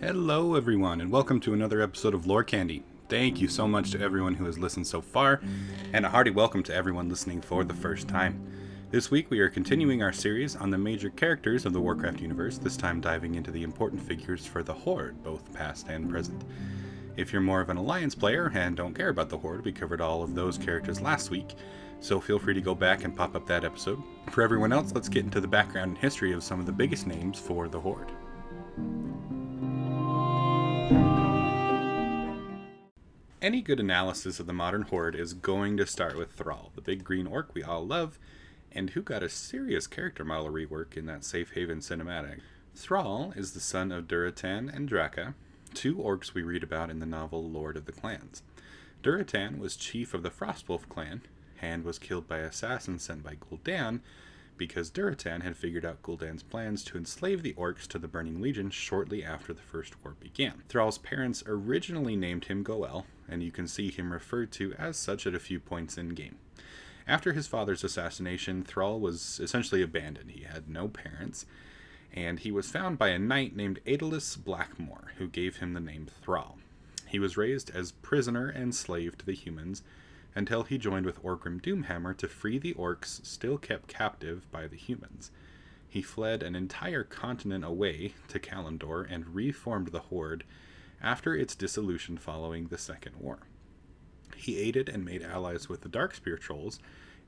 Hello, everyone, and welcome to another episode of Lore Candy. Thank you so much to everyone who has listened so far, and a hearty welcome to everyone listening for the first time. This week, we are continuing our series on the major characters of the Warcraft universe, this time diving into the important figures for the Horde, both past and present. If you're more of an Alliance player and don't care about the Horde, we covered all of those characters last week, so feel free to go back and pop up that episode. For everyone else, let's get into the background and history of some of the biggest names for the Horde. Any good analysis of the modern Horde is going to start with Thrall, the big green orc we all love, and who got a serious character model rework in that Safe Haven cinematic. Thrall is the son of Durotan and Draka, two orcs we read about in the novel Lord of the Clans. Durotan was chief of the Frostwolf clan, and was killed by assassins sent by Gul'dan because Durotan had figured out Gul'dan's plans to enslave the orcs to the Burning Legion shortly after the First War began. Thrall's parents originally named him Go'el, and you can see him referred to as such at a few points in game. After his father's assassination, Thrall was essentially abandoned. He had no parents, and he was found by a knight named Aedelas Blackmoore, who gave him the name Thrall. He was raised as prisoner and slave to the humans until he joined with Orgrim Doomhammer to free the orcs still kept captive by the humans. He fled an entire continent away to Kalimdor and reformed the Horde after its dissolution following the Second War. He aided and made allies with the Darkspear Trolls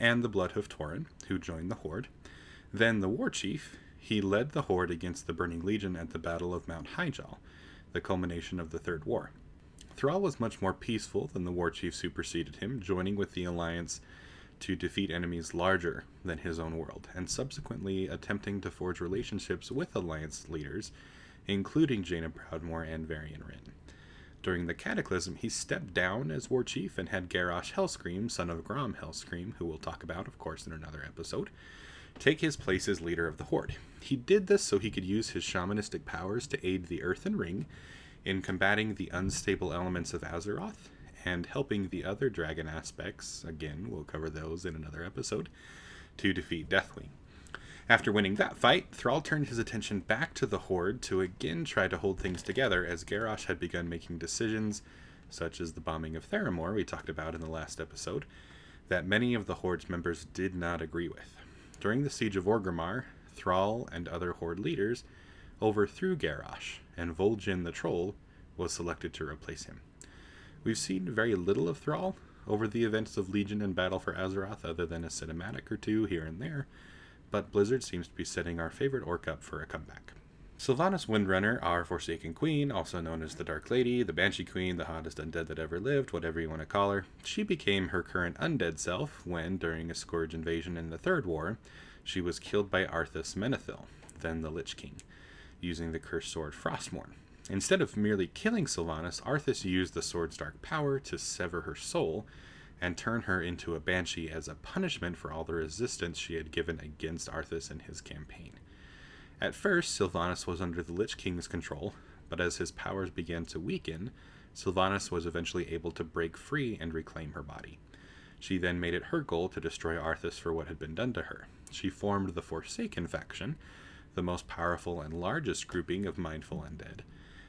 and the Bloodhoof Tauren, who joined the Horde. Then the War Chief, he led the Horde against the Burning Legion at the Battle of Mount Hyjal, the culmination of the Third War. Thrall was much more peaceful than the war chief superseded him, joining with the alliance to defeat enemies larger than his own world, and subsequently attempting to forge relationships with alliance leaders, including Jaina Proudmoore and Varian Wrynn. During the Cataclysm, he stepped down as war chief and had Garrosh Hellscream, son of Grom Hellscream, who we'll talk about, of course, in another episode, take his place as leader of the Horde. He did this so he could use his shamanistic powers to aid the Earthen Ring in combating the unstable elements of Azeroth and helping the other dragon aspects, again, we'll cover those in another episode, to defeat Deathwing. After winning that fight, Thrall turned his attention back to the Horde to again try to hold things together as Garrosh had begun making decisions, such as the bombing of Theramore we talked about in the last episode, that many of the Horde's members did not agree with. During the Siege of Orgrimmar, Thrall and other Horde leaders overthrew Garrosh, and Vol'jin the Troll was selected to replace him. We've seen very little of Thrall over the events of Legion and Battle for Azeroth, other than a cinematic or two here and there, but Blizzard seems to be setting our favorite orc up for a comeback. Sylvanas Windrunner, our Forsaken Queen, also known as the Dark Lady, the Banshee Queen, the hottest undead that ever lived, whatever you want to call her, she became her current undead self when, during a Scourge invasion in the Third War, she was killed by Arthas Menethil, then the Lich King using the cursed sword Frostmourne. Instead of merely killing Sylvanas, Arthas used the sword's dark power to sever her soul and turn her into a banshee as a punishment for all the resistance she had given against Arthas in his campaign. At first, Sylvanas was under the Lich King's control, but as his powers began to weaken, Sylvanas was eventually able to break free and reclaim her body. She then made it her goal to destroy Arthas for what had been done to her. She formed the Forsaken faction, the most powerful and largest grouping of mindful undead,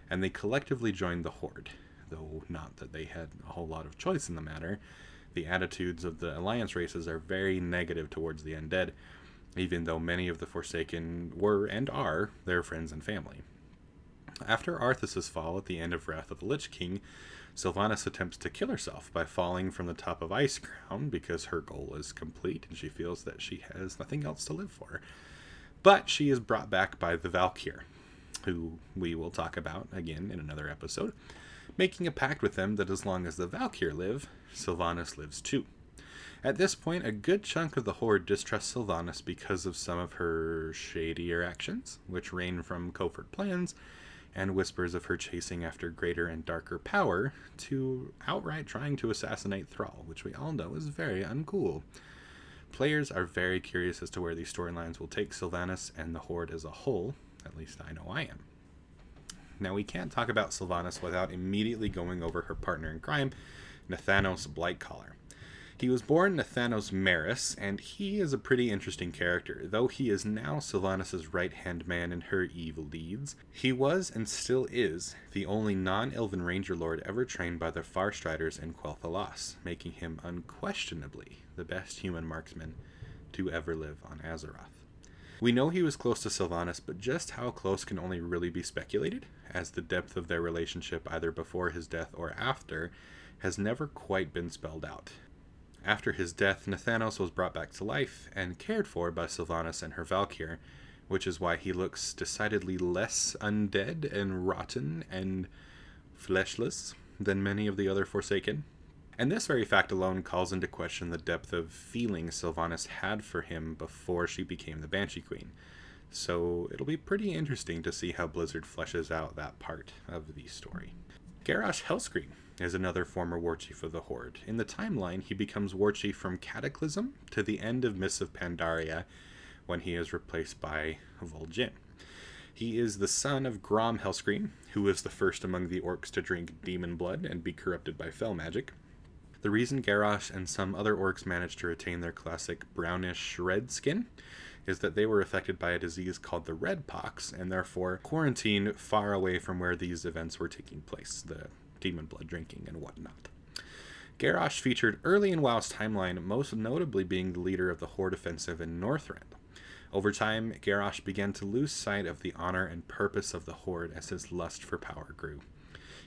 and they collectively joined the Horde, though not that they had a whole lot of choice in the matter. The attitudes of the Alliance races are very negative towards the undead, even though many of the Forsaken were and are their friends and family. After Arthas' fall at the end of Wrath of the Lich King, Sylvanas attempts to kill herself by falling from the top of Icecrown because her goal is complete and she feels that she has nothing else to live for. But she is brought back by the Valkyr, who we will talk about again in another episode, making a pact with them that as long as the Valkyr live, Sylvanas lives too. At this point, a good chunk of the Horde distrusts Sylvanas because of some of her shadier actions, which range from covert plans and whispers of her chasing after greater and darker power to outright trying to assassinate Thrall, which we all know is very uncool. Players are very curious as to where these storylines will take Sylvanas and the Horde as a whole. At least I know I am. Now, we can't talk about Sylvanas without immediately going over her partner in crime, Nathanos Blightcaller. He was born Nathanos Marris, and he is a pretty interesting character. Though he is now Sylvanas' right hand man in her evil deeds, he was and still is the only non elven ranger lord ever trained by the Farstriders in Quel'Thalas, making him unquestionably the best human marksman to ever live on Azeroth. We know he was close to Sylvanas, but just how close can only really be speculated, as the depth of their relationship either before his death or after has never quite been spelled out. After his death, Nathanos was brought back to life and cared for by Sylvanas and her Valkyr, which is why he looks decidedly less undead and rotten and fleshless than many of the other Forsaken. And this very fact alone calls into question the depth of feeling Sylvanas had for him before she became the Banshee Queen. So it'll be pretty interesting to see how Blizzard fleshes out that part of the story. Garrosh Hellscream is another former war chief of the Horde. In the timeline, he becomes war chief from Cataclysm to the end of Mists of Pandaria when he is replaced by Vol'jin. He is the son of Grom Hellscream, who was the first among the orcs to drink demon blood and be corrupted by fel magic. The reason Garrosh and some other orcs managed to retain their classic brownish red skin is that they were affected by a disease called the red pox and therefore quarantined far away from where these events were taking place. The demon blood drinking and whatnot. Garrosh featured early in WoW's timeline, most notably being the leader of the Horde offensive in Northrend. Over time, Garrosh began to lose sight of the honor and purpose of the Horde as his lust for power grew.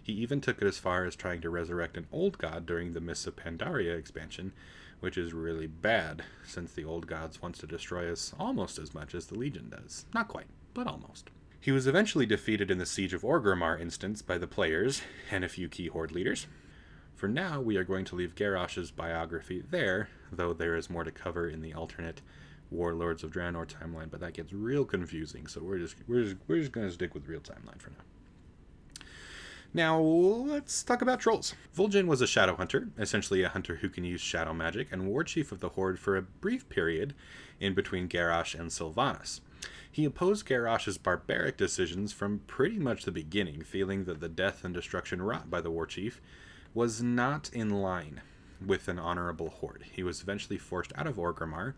He even took it as far as trying to resurrect an old god during the Mists of Pandaria expansion, which is really bad, since the old gods wants to destroy us almost as much as the Legion does. Not quite, but almost. He was eventually defeated in the Siege of Orgrimmar instance by the players and a few key Horde leaders. For now, we are going to leave Garrosh's biography there, though there is more to cover in the alternate Warlords of Draenor timeline, but that gets real confusing, so we're just we're just, we're just going to stick with real timeline for now. Now, let's talk about trolls. Vol'jin was a shadow hunter, essentially a hunter who can use shadow magic, and war chief of the Horde for a brief period in between Garrosh and Sylvanas. He opposed Garrosh's barbaric decisions from pretty much the beginning, feeling that the death and destruction wrought by the war chief was not in line with an honorable horde. He was eventually forced out of Orgrimmar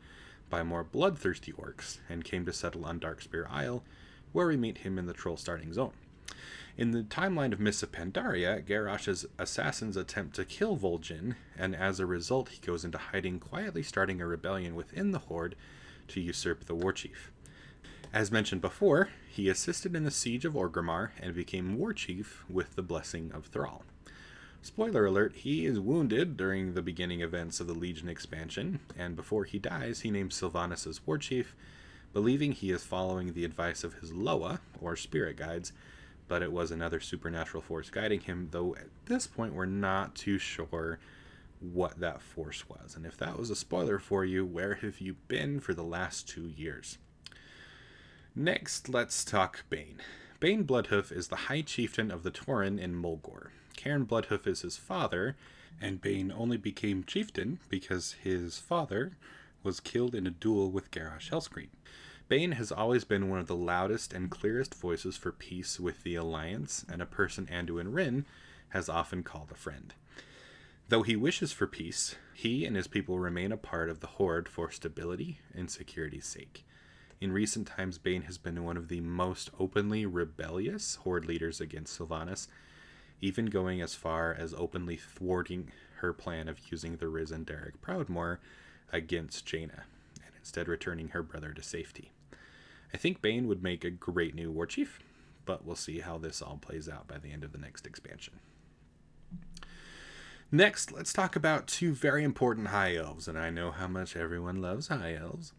by more bloodthirsty orcs and came to settle on Darkspear Isle, where we meet him in the troll starting zone. In the timeline of Mists of Pandaria, Garrosh's assassins attempt to kill Vol'jin, and as a result, he goes into hiding, quietly starting a rebellion within the Horde to usurp the war chief. As mentioned before, he assisted in the siege of Orgrimmar and became war chief with the blessing of Thrall. Spoiler alert, he is wounded during the beginning events of the Legion expansion, and before he dies, he names Sylvanas as war chief, believing he is following the advice of his Loa, or spirit guides, but it was another supernatural force guiding him, though at this point we're not too sure what that force was. And if that was a spoiler for you, where have you been for the last two years? Next, let's talk Bane. Bane Bloodhoof is the High Chieftain of the Tauren in Mulgore. Cairn Bloodhoof is his father, and Bane only became chieftain because his father was killed in a duel with Garrosh Hellscream. Bane has always been one of the loudest and clearest voices for peace with the Alliance, and a person Anduin Wrynn has often called a friend. Though he wishes for peace, he and his people remain a part of the Horde for stability and security's sake. In recent times, Bane has been one of the most openly rebellious Horde leaders against Sylvanas, even going as far as openly thwarting her plan of using the risen Derek Proudmoore against Jaina, and instead returning her brother to safety. I think Bane would make a great new war chief, but we'll see how this all plays out by the end of the next expansion. Next, let's talk about two very important high elves, and I know how much everyone loves high elves.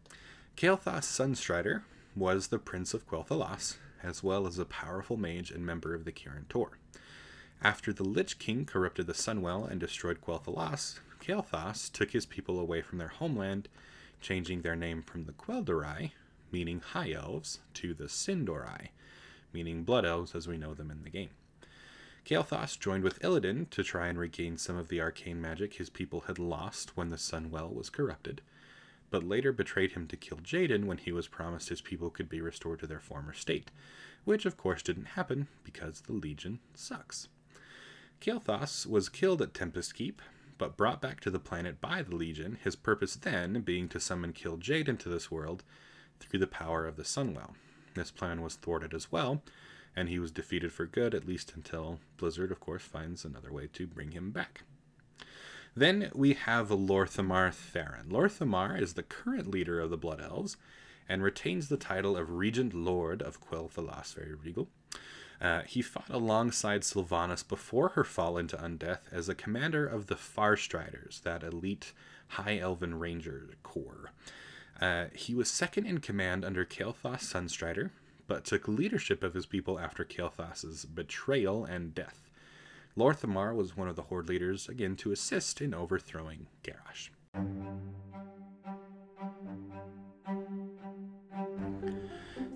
Kael'thas Sunstrider was the Prince of Quel'Thalas, as well as a powerful mage and member of the Kirin Tor. After the Lich King corrupted the Sunwell and destroyed Quel'Thalas, Kael'thas took his people away from their homeland, changing their name from the Quel'Dorei, meaning High Elves, to the Sin'dorei, meaning Blood Elves as we know them in the game. Kael'thas joined with Illidan to try and regain some of the arcane magic his people had lost when the Sunwell was corrupted, but later betrayed him to Kil'jaeden when he was promised his people could be restored to their former state, which of course didn't happen because the Legion sucks. Kael'thas was killed at Tempest Keep, but brought back to the planet by the Legion, his purpose then being to summon Kil'jaeden into this world through the power of the Sunwell. This plan was thwarted as well, and he was defeated for good, at least until Blizzard, of course, finds another way to bring him back. Then we have Lor'themar Theron. Lor'themar is the current leader of the Blood Elves and retains the title of Regent Lord of Quel'Thalas, very regal. Uh, he fought alongside Sylvanas before her fall into undeath as a commander of the Farstriders, that elite High Elven Ranger Corps. Uh, he was second in command under Kael'thas Sunstrider, but took leadership of his people after Kael'thas's betrayal and death. Lor'themar was one of the Horde leaders, again to assist in overthrowing Garrosh.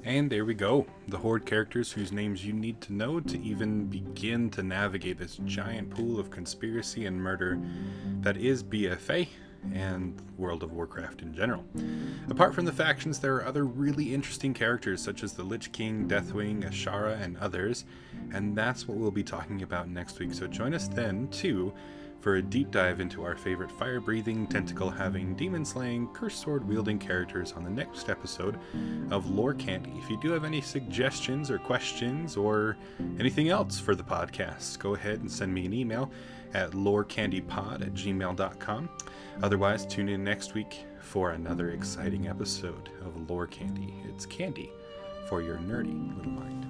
And there we go, the Horde characters whose names you need to know to even begin to navigate this giant pool of conspiracy and murder that is BFA and World of Warcraft in general. Apart from the factions, there are other really interesting characters such as the Lich King, Deathwing, Azshara, and others, and that's what we'll be talking about next week. So join us then, too, for a deep dive into our favorite fire breathing, tentacle having, demon slaying, curse sword wielding characters on the next episode of Lore Candy. If you do have any suggestions or questions or anything else for the podcast, go ahead and send me an email at lorecandypod at gmail.com. Otherwise, tune in next week for another exciting episode of Lore Candy. It's candy for your nerdy little mind.